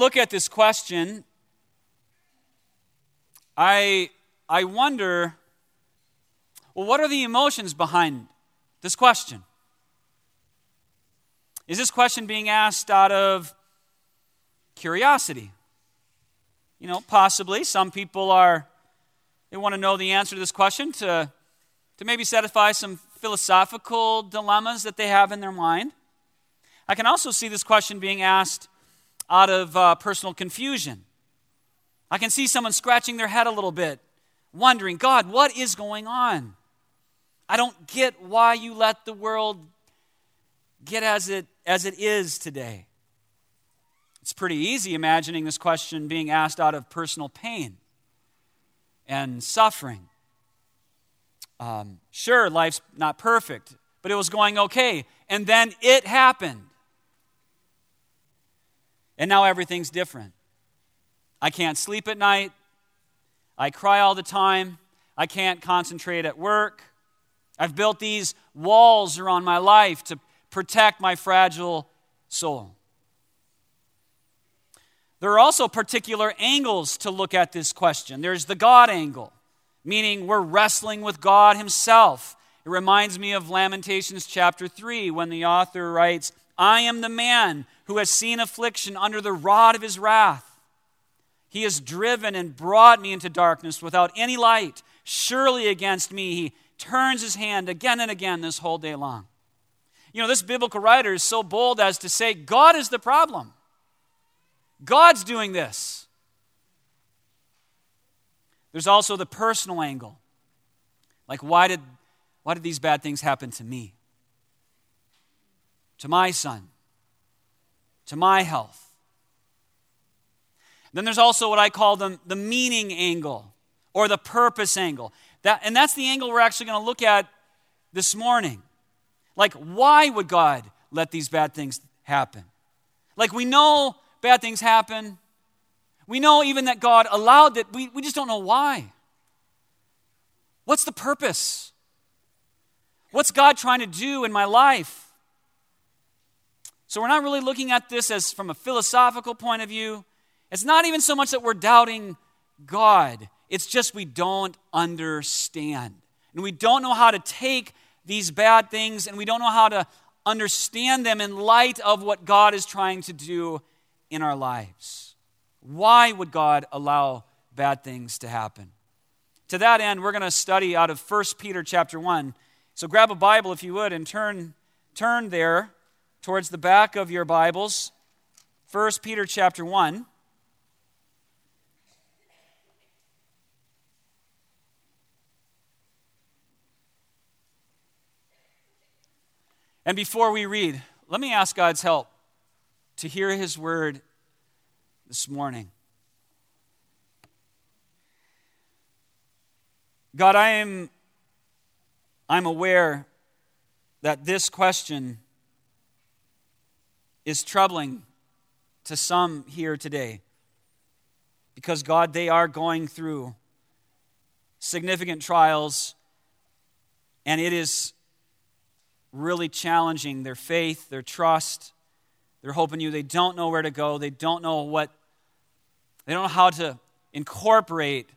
look at this question, I, I wonder well, what are the emotions behind this question? Is this question being asked out of curiosity? You know, possibly. Some people are, they want to know the answer to this question to, to maybe satisfy some philosophical dilemmas that they have in their mind. I can also see this question being asked out of uh, personal confusion. I can see someone scratching their head a little bit, wondering, God, what is going on? I don't get why you let the world get as it, as it is today. It's pretty easy imagining this question being asked out of personal pain and suffering. Um, sure, life's not perfect, but it was going okay. And then it happened. And now everything's different. I can't sleep at night. I cry all the time. I can't concentrate at work. I've built these walls around my life to protect my fragile soul. There are also particular angles to look at this question. There's the God angle, meaning we're wrestling with God Himself. It reminds me of Lamentations chapter 3 when the author writes, I am the man who has seen affliction under the rod of his wrath. He has driven and brought me into darkness without any light. Surely against me he turns his hand again and again this whole day long. You know, this biblical writer is so bold as to say, God is the problem. God's doing this. There's also the personal angle. Like, why did, why did these bad things happen to me? To my son? To my health? Then there's also what I call the, the meaning angle or the purpose angle. That, and that's the angle we're actually going to look at this morning. Like, why would God let these bad things happen? Like, we know bad things happen. We know even that God allowed it. We, we just don't know why. What's the purpose? What's God trying to do in my life? So, we're not really looking at this as from a philosophical point of view. It's not even so much that we're doubting God, it's just we don't understand. And we don't know how to take these bad things and we don't know how to understand them in light of what God is trying to do in our lives. Why would God allow bad things to happen? To that end, we're going to study out of 1 Peter chapter 1. So grab a Bible if you would and turn turn there towards the back of your Bibles. 1 Peter chapter 1. And before we read, let me ask God's help to hear His word this morning. God, I am I'm aware that this question is troubling to some here today. Because, God, they are going through significant trials, and it is really challenging their faith, their trust, their hope in you. They don't know where to go. They don't know what, they don't know how to incorporate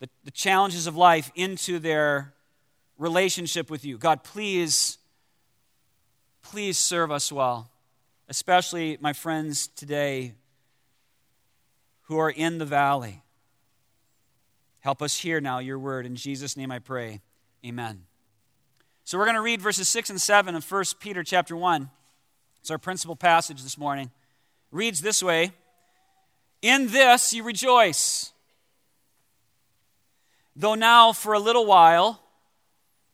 the, the challenges of life into their relationship with you. God, please, please serve us well, especially my friends today who are in the valley. Help us hear now your word. In Jesus' name I pray. Amen. So we're going to read verses 6 and 7 of 1 Peter chapter 1. It's our principal passage this morning. It reads this way In this you rejoice, though now for a little while,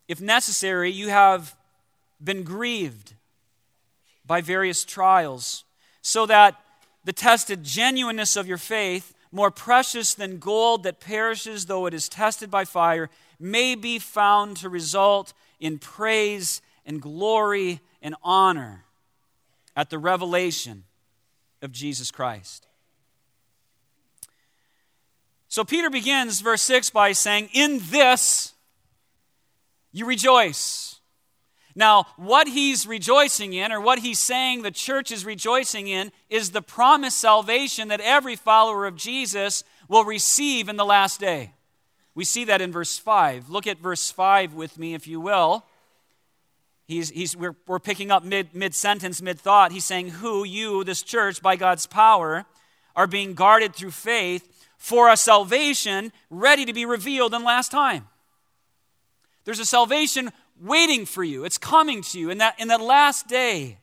if necessary, you have been grieved by various trials, so that the tested genuineness of your faith, more precious than gold that perishes though it is tested by fire, may be found to result in praise and glory and honor at the revelation of Jesus Christ. So Peter begins verse 6 by saying, In this you rejoice. Now, what he's rejoicing in, or what he's saying the church is rejoicing in, is the promised salvation that every follower of Jesus will receive in the last day. We see that in verse 5. Look at verse 5 with me, if you will. He's, he's, we're, we're picking up mid, sentence, mid thought. He's saying, Who, you, this church, by God's power, are being guarded through faith for a salvation ready to be revealed in last time. There's a salvation waiting for you, it's coming to you in that, in that last day.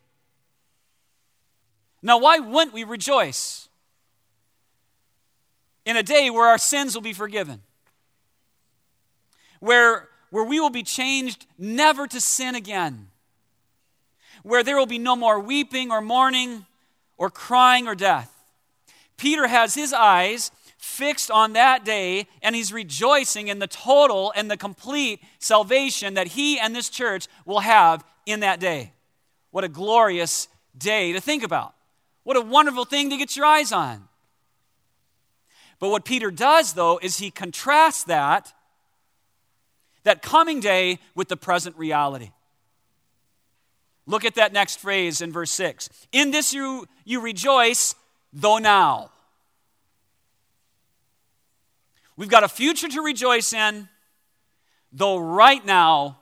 Now, why wouldn't we rejoice in a day where our sins will be forgiven? Where where we will be changed never to sin again, where there will be no more weeping or mourning or crying or death. Peter has his eyes fixed on that day, and he's rejoicing in the total and the complete salvation that he and this church will have in that day. What a glorious day to think about. What a wonderful thing to get your eyes on. But what Peter does, though, is he contrasts that that coming day with the present reality. Look at that next phrase in verse 6. In this you, you rejoice, though now. We've got a future to rejoice in, though right now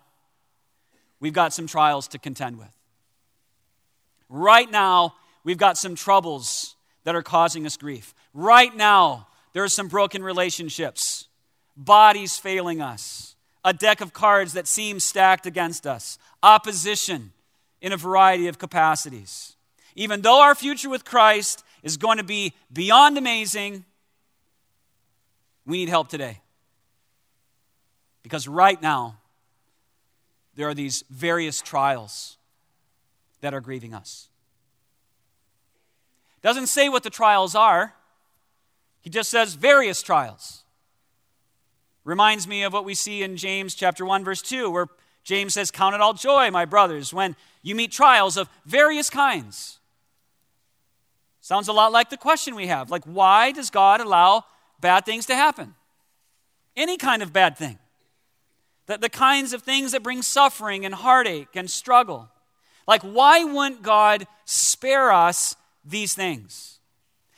we've got some trials to contend with. Right now, we've got some troubles that are causing us grief. Right now, there are some broken relationships, bodies failing us a deck of cards that seems stacked against us, opposition in a variety of capacities. Even though our future with Christ is going to be beyond amazing, we need help today. Because right now, there are these various trials that are grieving us. Doesn't say what the trials are, he just says various trials. Reminds me of what we see in James chapter 1 verse 2 where James says count it all joy my brothers when you meet trials of various kinds. Sounds a lot like the question we have like why does God allow bad things to happen? Any kind of bad thing. The, the kinds of things that bring suffering and heartache and struggle. Like, why wouldn't God spare us these things?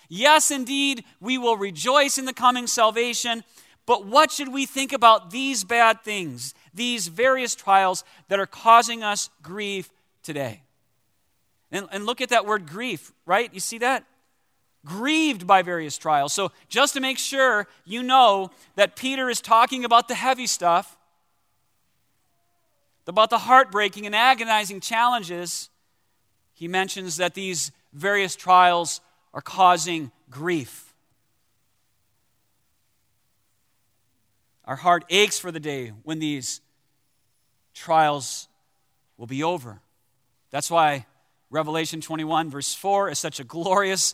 Yes, indeed, we will rejoice in the coming salvation, but what should we think about these bad things, these various trials that are causing us grief today? And, and look at that word grief, right? You see that? Grieved by various trials. So, just to make sure you know that Peter is talking about the heavy stuff, about the heartbreaking and agonizing challenges, he mentions that these various trials are causing grief. Our heart aches for the day when these trials will be over. That's why Revelation 21, verse 4, is such a glorious,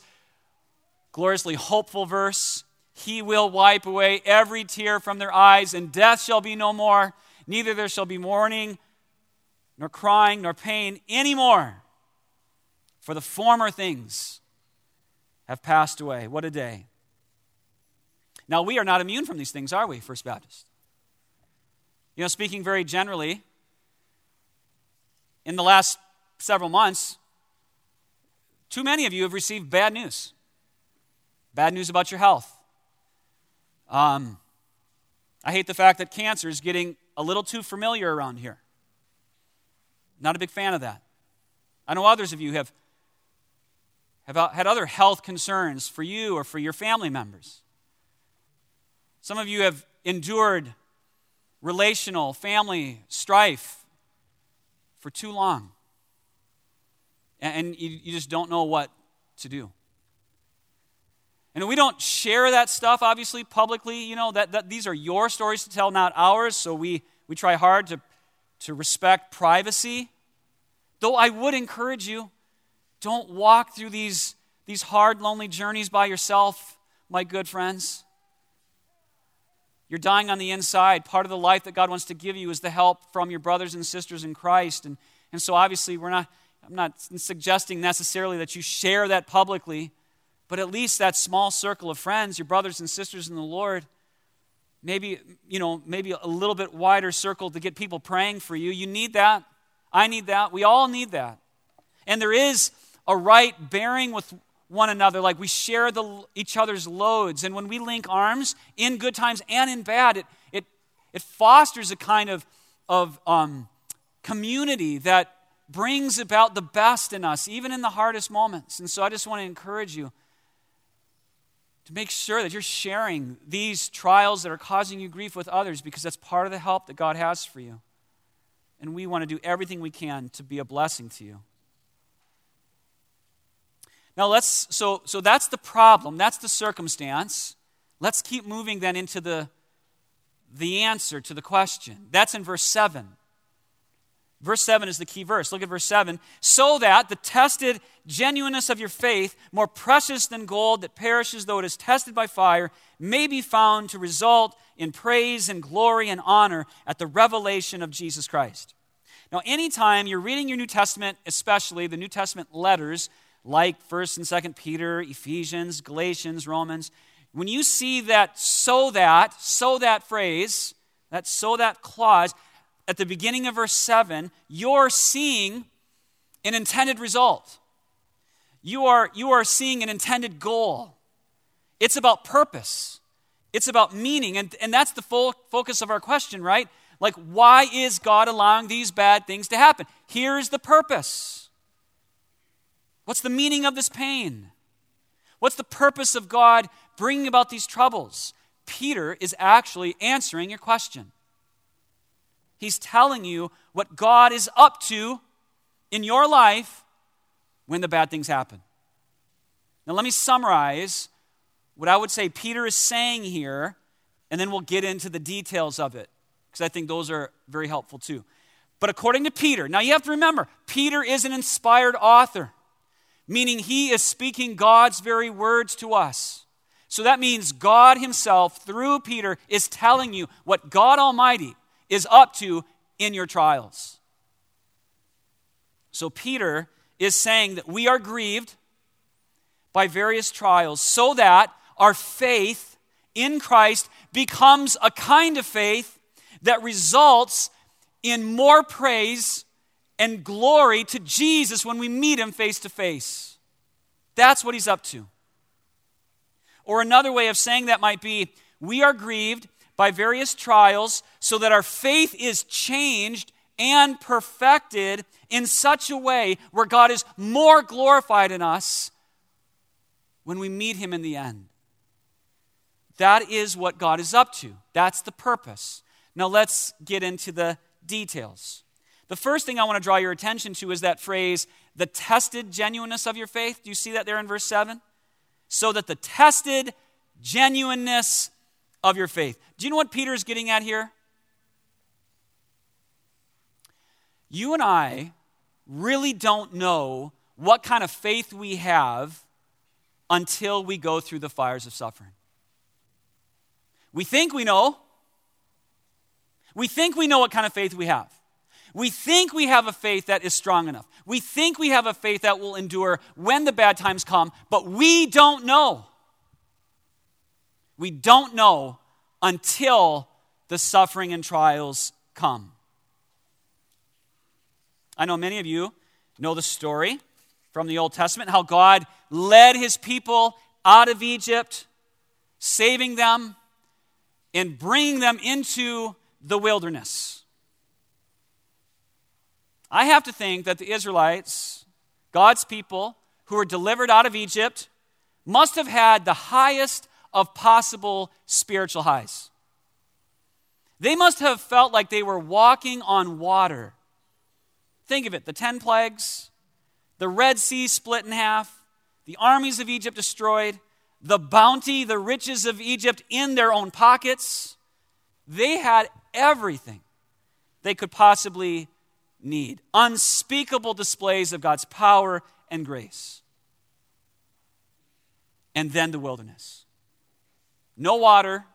gloriously hopeful verse. He will wipe away every tear from their eyes, and death shall be no more. Neither there shall be mourning, nor crying, nor pain anymore. For the former things have passed away. What a day. Now, we are not immune from these things, are we, First Baptist? You know, speaking very generally, in the last several months, too many of you have received bad news. Bad news about your health. Um, I hate the fact that cancer is getting a little too familiar around here. Not a big fan of that. I know others of you have, have had other health concerns for you or for your family members. Some of you have endured relational, family strife for too long. And you, just don't know what to do. And we don't share that stuff, obviously, publicly. You know, that, that these are your stories to tell, not ours. So we, we try hard to, to respect privacy. Though I would encourage you, don't walk through these, these hard, lonely journeys by yourself, my good friends. You're dying on the inside. Part of the life that God wants to give you is the help from your brothers and sisters in Christ. And, and so obviously we're not, I'm not suggesting necessarily that you share that publicly, but at least that small circle of friends, your brothers and sisters in the Lord, maybe, you know, maybe a little bit wider circle to get people praying for you. You need that. I need that. We all need that. And there is a right bearing with one another, like we share the, each other's loads. And when we link arms in good times and in bad, it, it, it fosters a kind of, of um, community that brings about the best in us, even in the hardest moments. And so I just want to encourage you to make sure that you're sharing these trials that are causing you grief with others because that's part of the help that God has for you. And we want to do everything we can to be a blessing to you. Now let's so so that's the problem, that's the circumstance. Let's keep moving then into the the answer to the question. That's in verse 7. Verse 7 is the key verse. Look at verse 7. So that the tested genuineness of your faith, more precious than gold that perishes though it is tested by fire, may be found to result in praise and glory and honor at the revelation of Jesus Christ. Now, anytime you're reading your New Testament, especially the New Testament letters, like 1st and 2nd Peter, Ephesians, Galatians, Romans, when you see that so that, so that phrase, that so that clause, at the beginning of verse 7, you're seeing an intended result. You are, you are seeing an intended goal. It's about purpose, it's about meaning. And, and that's the full focus of our question, right? Like, why is God allowing these bad things to happen? Here's the purpose. What's the meaning of this pain? What's the purpose of God bringing about these troubles? Peter is actually answering your question. He's telling you what God is up to in your life when the bad things happen. Now, let me summarize what I would say Peter is saying here, and then we'll get into the details of it, because I think those are very helpful too. But according to Peter, now you have to remember, Peter is an inspired author, meaning he is speaking God's very words to us. So that means God Himself, through Peter, is telling you what God Almighty is up to in your trials. So, Peter is saying that we are grieved by various trials so that our faith in Christ becomes a kind of faith that results in more praise and glory to Jesus when we meet him face to face. That's what he's up to. Or another way of saying that might be we are grieved by various trials so that our faith is changed and perfected in such a way where God is more glorified in us when we meet Him in the end. That is what God is up to. That's the purpose. Now let's get into the details. The first thing I want to draw your attention to is that phrase, the tested genuineness of your faith. Do you see that there in verse 7? So that the tested genuineness of your faith. Do you know what Peter is getting at here? You and I really don't know what kind of faith we have until we go through the fires of suffering. We think we know. We think we know what kind of faith we have. We think we have a faith that is strong enough. We think we have a faith that will endure when the bad times come, but we don't know. We don't know until the suffering and trials come. I know many of you know the story from the Old Testament how God led his people out of Egypt, saving them and bringing them into the wilderness. I have to think that the Israelites, God's people who were delivered out of Egypt, must have had the highest of possible spiritual highs. They must have felt like they were walking on water. Think of it the 10 plagues, the Red Sea split in half, the armies of Egypt destroyed, the bounty, the riches of Egypt in their own pockets. They had everything they could possibly need. Unspeakable displays of God's power and grace. And then the wilderness no water,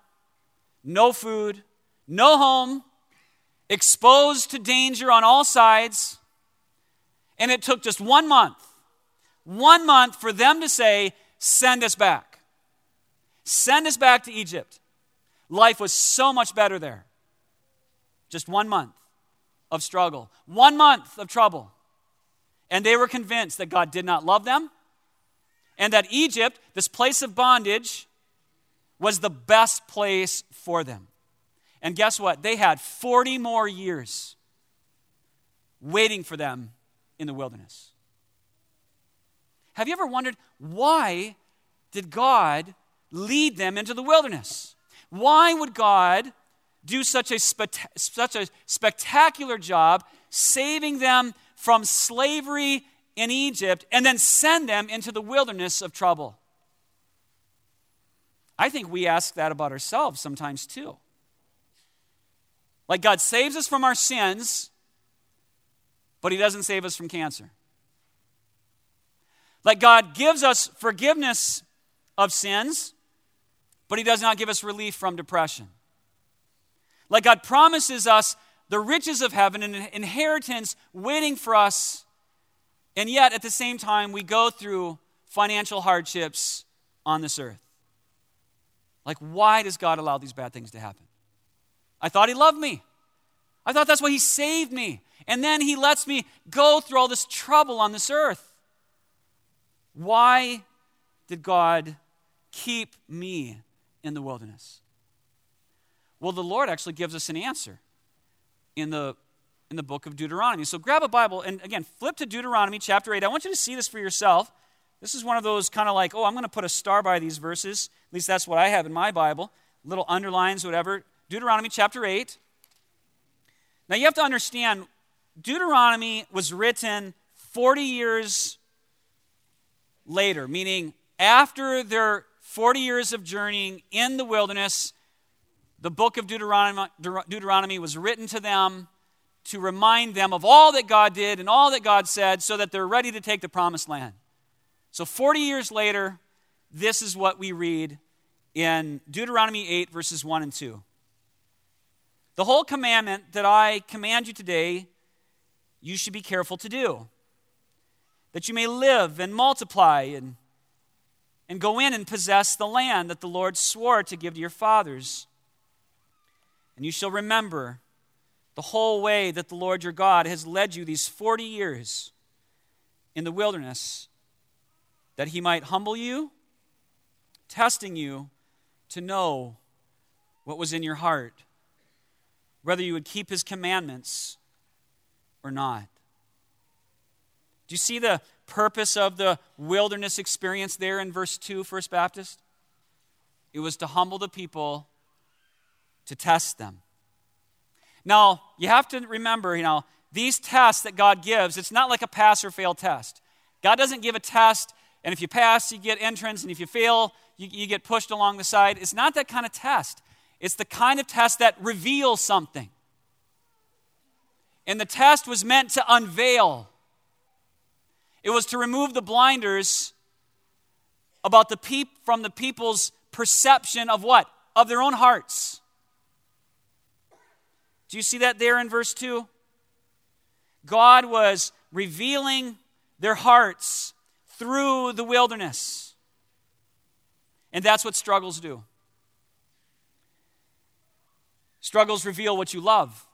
no food, no home, exposed to danger on all sides. And it took just one month, one month for them to say, Send us back. Send us back to Egypt. Life was so much better there. Just one month. of struggle, one month of trouble. And they were convinced that God did not love them and that Egypt, this place of bondage, was the best place for them. And guess what? They had 40 more years waiting for them in the wilderness. Have you ever wondered why did God lead them into the wilderness? Why would God do such a, such a spectacular job saving them from slavery in Egypt and then send them into the wilderness of trouble? I think we ask that about ourselves sometimes too. Like God saves us from our sins, but He doesn't save us from cancer. Like God gives us forgiveness of sins, but He does not give us relief from depression. Like God promises us the riches of heaven and an inheritance waiting for us, and yet at the same time, we go through financial hardships on this earth. Like, why does God allow these bad things to happen? I thought He loved me. I thought that's why He saved me. And then He lets me go through all this trouble on this earth. Why did God keep me in the wilderness? Well, the Lord actually gives us an answer in the, in the book of Deuteronomy. So grab a Bible and again, flip to Deuteronomy chapter 8. I want you to see this for yourself. This is one of those kind of like, oh, I'm going to put a star by these verses. At least that's what I have in my Bible. Little underlines, whatever. Deuteronomy chapter 8. Now you have to understand, Deuteronomy was written 40 years later, meaning after their 40 years of journeying in the wilderness, the book of Deuteronomy, Deuteronomy was written to them to remind them of all that God did and all that God said so that they're ready to take the promised land. So 40 years later, this is what we read in Deuteronomy 8, verses 1 and 2. The whole commandment that I command you today, you should be careful to do, that you may live and multiply and, and go in and possess the land that the Lord swore to give to your fathers. And you shall remember the whole way that the Lord your God has led you these 40 years in the wilderness, that he might humble you, testing you to know what was in your heart, whether you would keep his commandments or not. Do you see the purpose of the wilderness experience there in verse 2, First Baptist? It was to humble the people, to test them. Now, you have to remember, you know, these tests that God gives, it's not like a pass or fail test. God doesn't give a test, and if you pass, you get entrance, and if you fail, you, you get pushed along the side. It's not that kind of test. It's the kind of test that reveals something. And the test was meant to unveil it was to remove the blinders about the from the people's perception of what? Of their own hearts. Do you see that there in verse 2? God was revealing their hearts through the wilderness. And that's what struggles do. Struggles reveal what you love,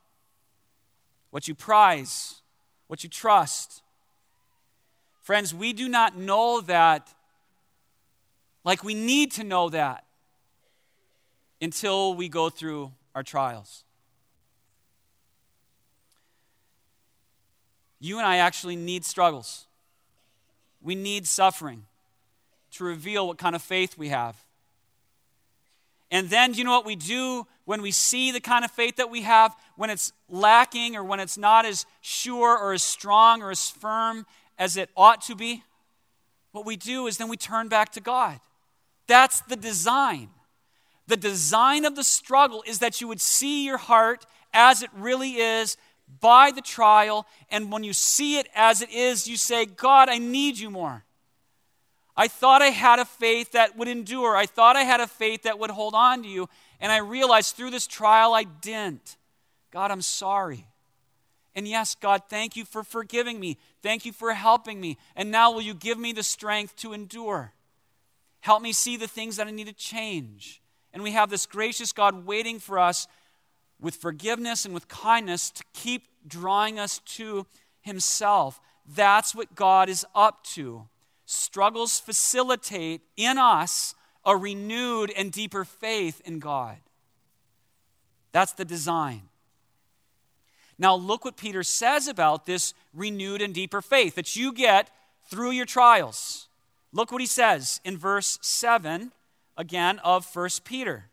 what you prize, what you trust, Friends, we do not know that like we need to know that until we go through our trials. You and I actually need struggles. We need suffering to reveal what kind of faith we have. And then, do you know what we do when we see the kind of faith that we have, when it's lacking or when it's not as sure or as strong or as firm as it ought to be, what we do is then we turn back to God. That's the design. The design of the struggle is that you would see your heart as it really is by the trial. And when you see it as it is, you say, God, I need you more. I thought I had a faith that would endure. I thought I had a faith that would hold on to you. And I realized through this trial I didn't. God, I'm sorry. And yes, God, thank you for forgiving me. Thank you for helping me. And now will you give me the strength to endure? Help me see the things that I need to change. And we have this gracious God waiting for us with forgiveness and with kindness to keep drawing us to Himself. That's what God is up to. Struggles facilitate in us a renewed and deeper faith in God. That's the design. Now, look what Peter says about this renewed and deeper faith that you get through your trials. Look what he says in verse 7 again of 1 Peter.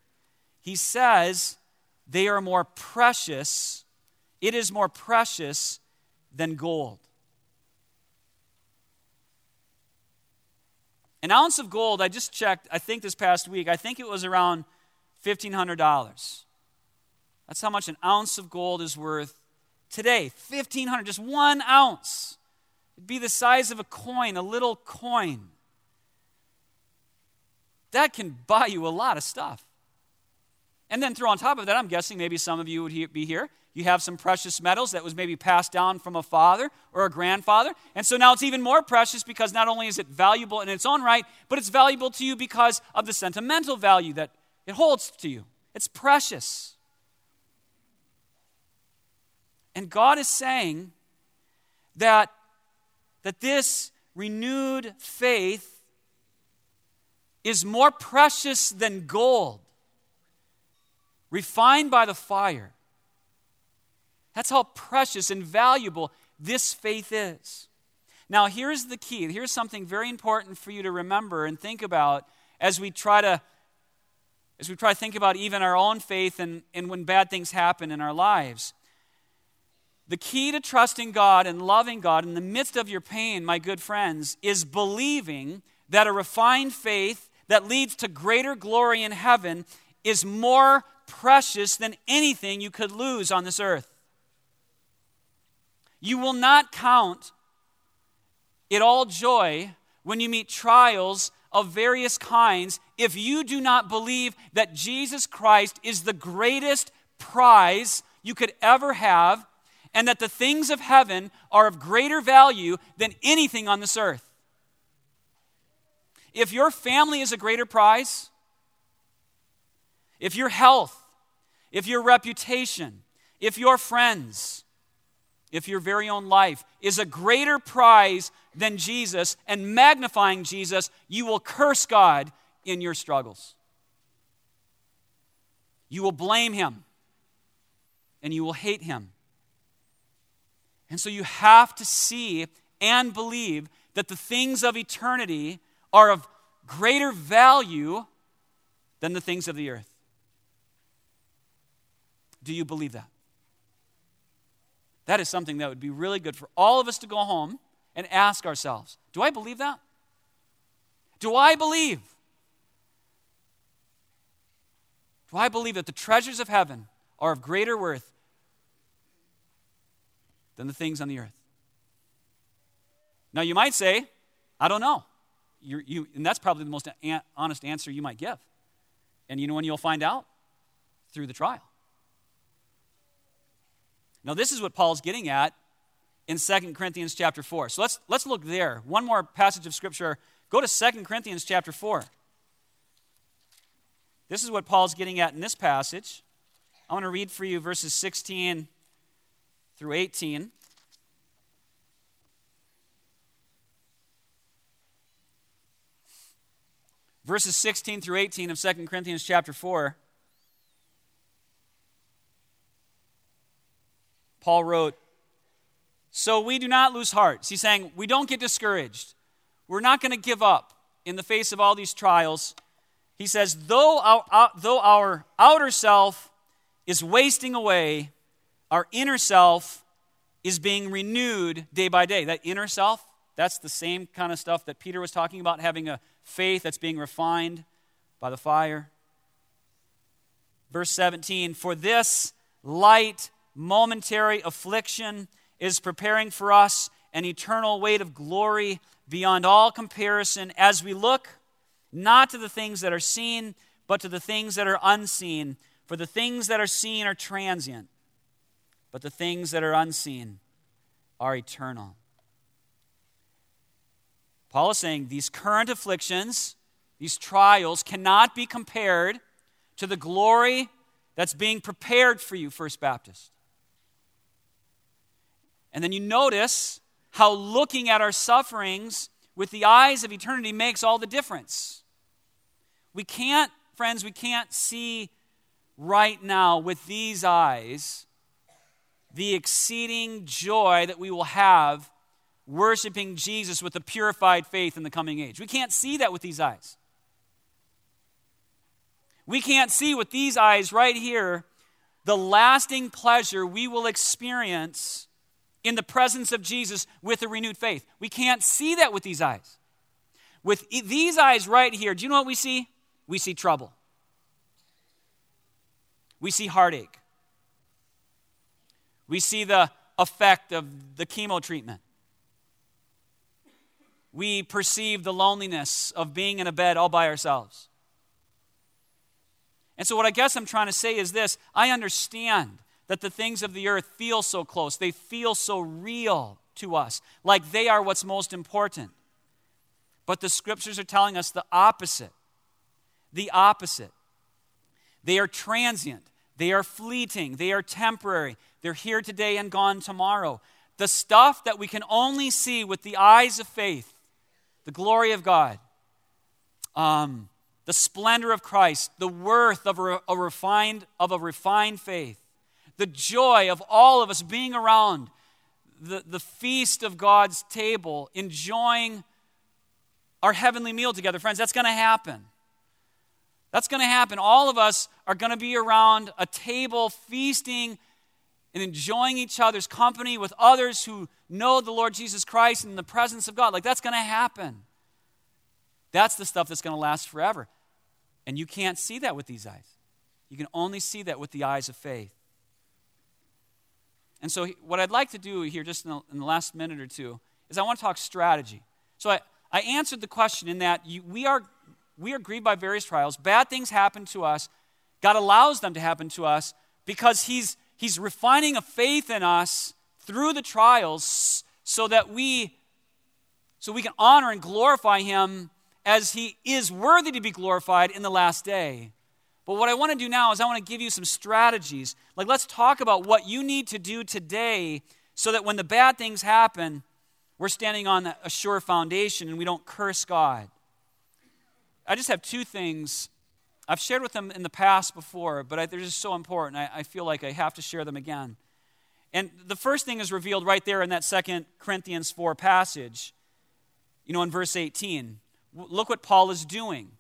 He says, They are more precious, it is more precious than gold. An ounce of gold, I just checked, I think this past week, I think it was around $1,500. That's how much an ounce of gold is worth today. 1,500, just one ounce. It'd be the size of a coin, a little coin. That can buy you a lot of stuff. And then throw on top of that, I'm guessing maybe some of you would be here. You have some precious metals that was maybe passed down from a father or a grandfather. And so now it's even more precious because not only is it valuable in its own right, but it's valuable to you because of the sentimental value that it holds to you. It's precious. And God is saying that, that this renewed faith is more precious than gold, refined by the fire. That's how precious and valuable this faith is. Now, here's the key. Here's something very important for you to remember and think about as we try to as we try to think about even our own faith and, and when bad things happen in our lives. The key to trusting God and loving God in the midst of your pain, my good friends, is believing that a refined faith that leads to greater glory in heaven is more precious than anything you could lose on this earth. You will not count it all joy when you meet trials of various kinds if you do not believe that Jesus Christ is the greatest prize you could ever have and that the things of heaven are of greater value than anything on this earth. If your family is a greater prize, if your health, if your reputation, if your friends, if your very own life is a greater prize than Jesus and magnifying Jesus, you will curse God in your struggles. You will blame Him and you will hate Him. And so you have to see and believe that the things of eternity are of greater value than the things of the earth. Do you believe that? That is something that would be really good for all of us to go home and ask ourselves Do I believe that? Do I believe? Do I believe that the treasures of heaven are of greater worth than the things on the earth? Now, you might say, I don't know. You, you, and that's probably the most honest answer you might give. And you know when you'll find out? Through the trial. Now, this is what Paul's getting at in 2 Corinthians chapter 4. So let's, let's look there. One more passage of Scripture. Go to 2 Corinthians chapter 4. This is what Paul's getting at in this passage. I want to read for you verses 16 through 18. Verses 16 through 18 of 2 Corinthians chapter 4. Paul wrote, So we do not lose heart. He's saying, we don't get discouraged. We're not going to give up in the face of all these trials. He says, though our, uh, though our outer self is wasting away, our inner self is being renewed day by day. That inner self, that's the same kind of stuff that Peter was talking about, having a faith that's being refined by the fire. Verse 17, for this light momentary affliction is preparing for us an eternal weight of glory beyond all comparison as we look not to the things that are seen, but to the things that are unseen. For the things that are seen are transient, but the things that are unseen are eternal. Paul is saying these current afflictions, these trials, cannot be compared to the glory that's being prepared for you, First Baptist. And then you notice how looking at our sufferings with the eyes of eternity makes all the difference. We can't, friends, we can't see right now with these eyes the exceeding joy that we will have worshiping Jesus with a purified faith in the coming age. We can't see that with these eyes. We can't see with these eyes right here the lasting pleasure we will experience in the presence of Jesus with a renewed faith. We can't see that with these eyes. With these eyes right here, do you know what we see? We see trouble. We see heartache. We see the effect of the chemo treatment. We perceive the loneliness of being in a bed all by ourselves. And so, what I guess I'm trying to say is this I understand that the things of the earth feel so close, they feel so real to us, like they are what's most important. But the scriptures are telling us the opposite. The opposite. They are transient, they are fleeting, they are temporary, they're here today and gone tomorrow. The stuff that we can only see with the eyes of faith, the glory of God, um, the splendor of Christ, the worth of a, a refined, of a refined faith, the joy of all of us being around the, the feast of God's table, enjoying our heavenly meal together. Friends, that's going to happen. That's going to happen. All of us are going to be around a table feasting and enjoying each other's company with others who know the Lord Jesus Christ in the presence of God. Like that's going to happen. That's the stuff that's going to last forever. And you can't see that with these eyes. You can only see that with the eyes of faith. And so, what I'd like to do here, just in the, in the last minute or two, is I want to talk strategy. So, I, I answered the question in that you, we, are, we are grieved by various trials. Bad things happen to us. God allows them to happen to us because He's He's refining a faith in us through the trials so that we so we can honor and glorify him as he is worthy to be glorified in the last day. But what I want to do now is I want to give you some strategies. Like let's talk about what you need to do today so that when the bad things happen, we're standing on a sure foundation and we don't curse God. I just have two things I've shared with them in the past before, but I, they're just so important. I, I feel like I have to share them again. And the first thing is revealed right there in that Second Corinthians 4 passage, you know, in verse 18. Look what Paul is doing.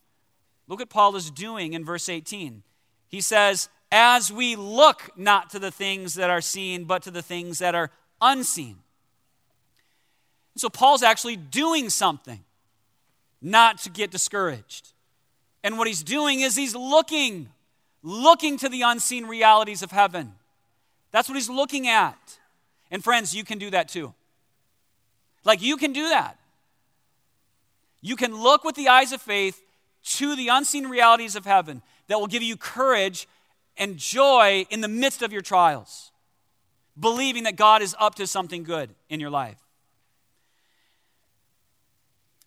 Look what Paul is doing in verse 18. He says, As we look not to the things that are seen, but to the things that are unseen. So Paul's actually doing something, not to get discouraged. And what he's doing is he's looking, looking to the unseen realities of heaven. That's what he's looking at. And friends, you can do that too. Like you can do that. You can look with the eyes of faith to the unseen realities of heaven that will give you courage and joy in the midst of your trials, believing that God is up to something good in your life.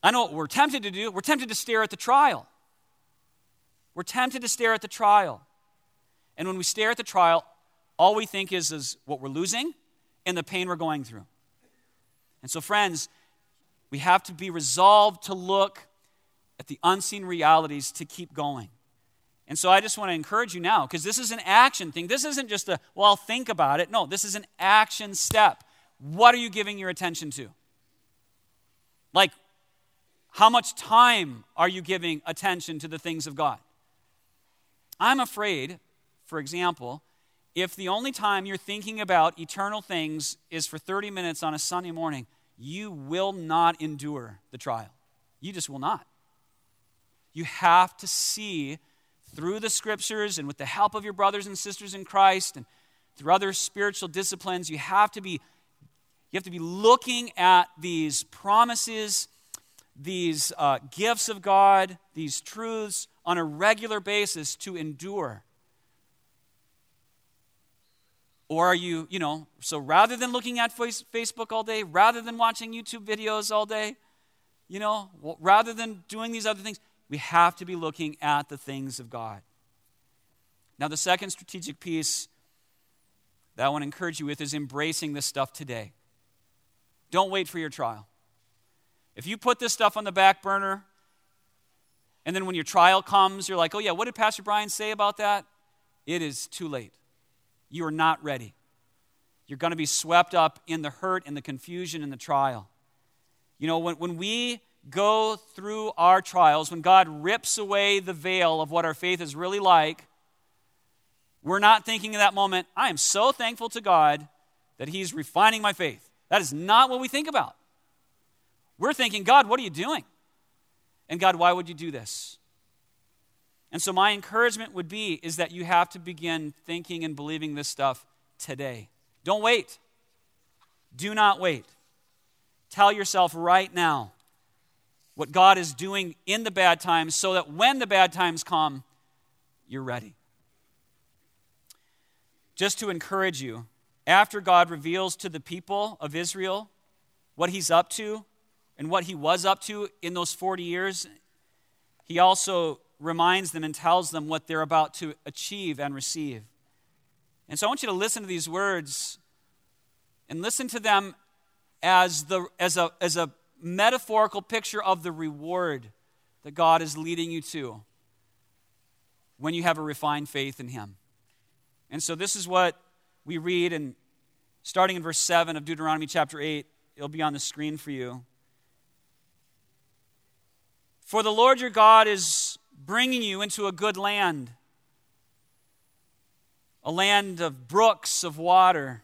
I know what we're tempted to do. We're tempted to stare at the trial. We're tempted to stare at the trial. And when we stare at the trial, all we think is, is what we're losing and the pain we're going through. And so, friends, we have to be resolved to look at the unseen realities to keep going. And so I just want to encourage you now, because this is an action thing. This isn't just a, well, I'll think about it. No, this is an action step. What are you giving your attention to? Like, how much time are you giving attention to the things of God? I'm afraid, for example, if the only time you're thinking about eternal things is for 30 minutes on a Sunday morning, you will not endure the trial. You just will not. You have to see through the scriptures and with the help of your brothers and sisters in Christ and through other spiritual disciplines, you have to be you have to be looking at these promises, these uh, gifts of God, these truths on a regular basis to endure? Or are you, you know, so rather than looking at Facebook all day, rather than watching YouTube videos all day, you know, rather than doing these other things, we have to be looking at the things of God. Now, the second strategic piece that I want to encourage you with is embracing this stuff today. Don't wait for your trial. If you put this stuff on the back burner, and then when your trial comes, you're like, oh, yeah, what did Pastor Brian say about that? It is too late. You are not ready. You're going to be swept up in the hurt and the confusion and the trial. You know, when, when we go through our trials, when God rips away the veil of what our faith is really like, we're not thinking in that moment, I am so thankful to God that He's refining my faith. That is not what we think about. We're thinking, God, what are you doing? And God, why would you do this? And so my encouragement would be is that you have to begin thinking and believing this stuff today. Don't wait. Do not wait. Tell yourself right now what God is doing in the bad times so that when the bad times come, you're ready. Just to encourage you, after God reveals to the people of Israel what he's up to and what he was up to in those 40 years, he also reminds them and tells them what they're about to achieve and receive. And so I want you to listen to these words and listen to them as, the, as, a, as a metaphorical picture of the reward that God is leading you to when you have a refined faith in Him. And so this is what we read, and starting in verse 7 of Deuteronomy chapter 8, it'll be on the screen for you. For the Lord your God is bringing you into a good land, a land of brooks of water,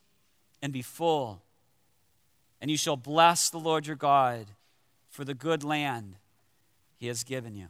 and be full. And you shall bless the Lord your God for the good land he has given you.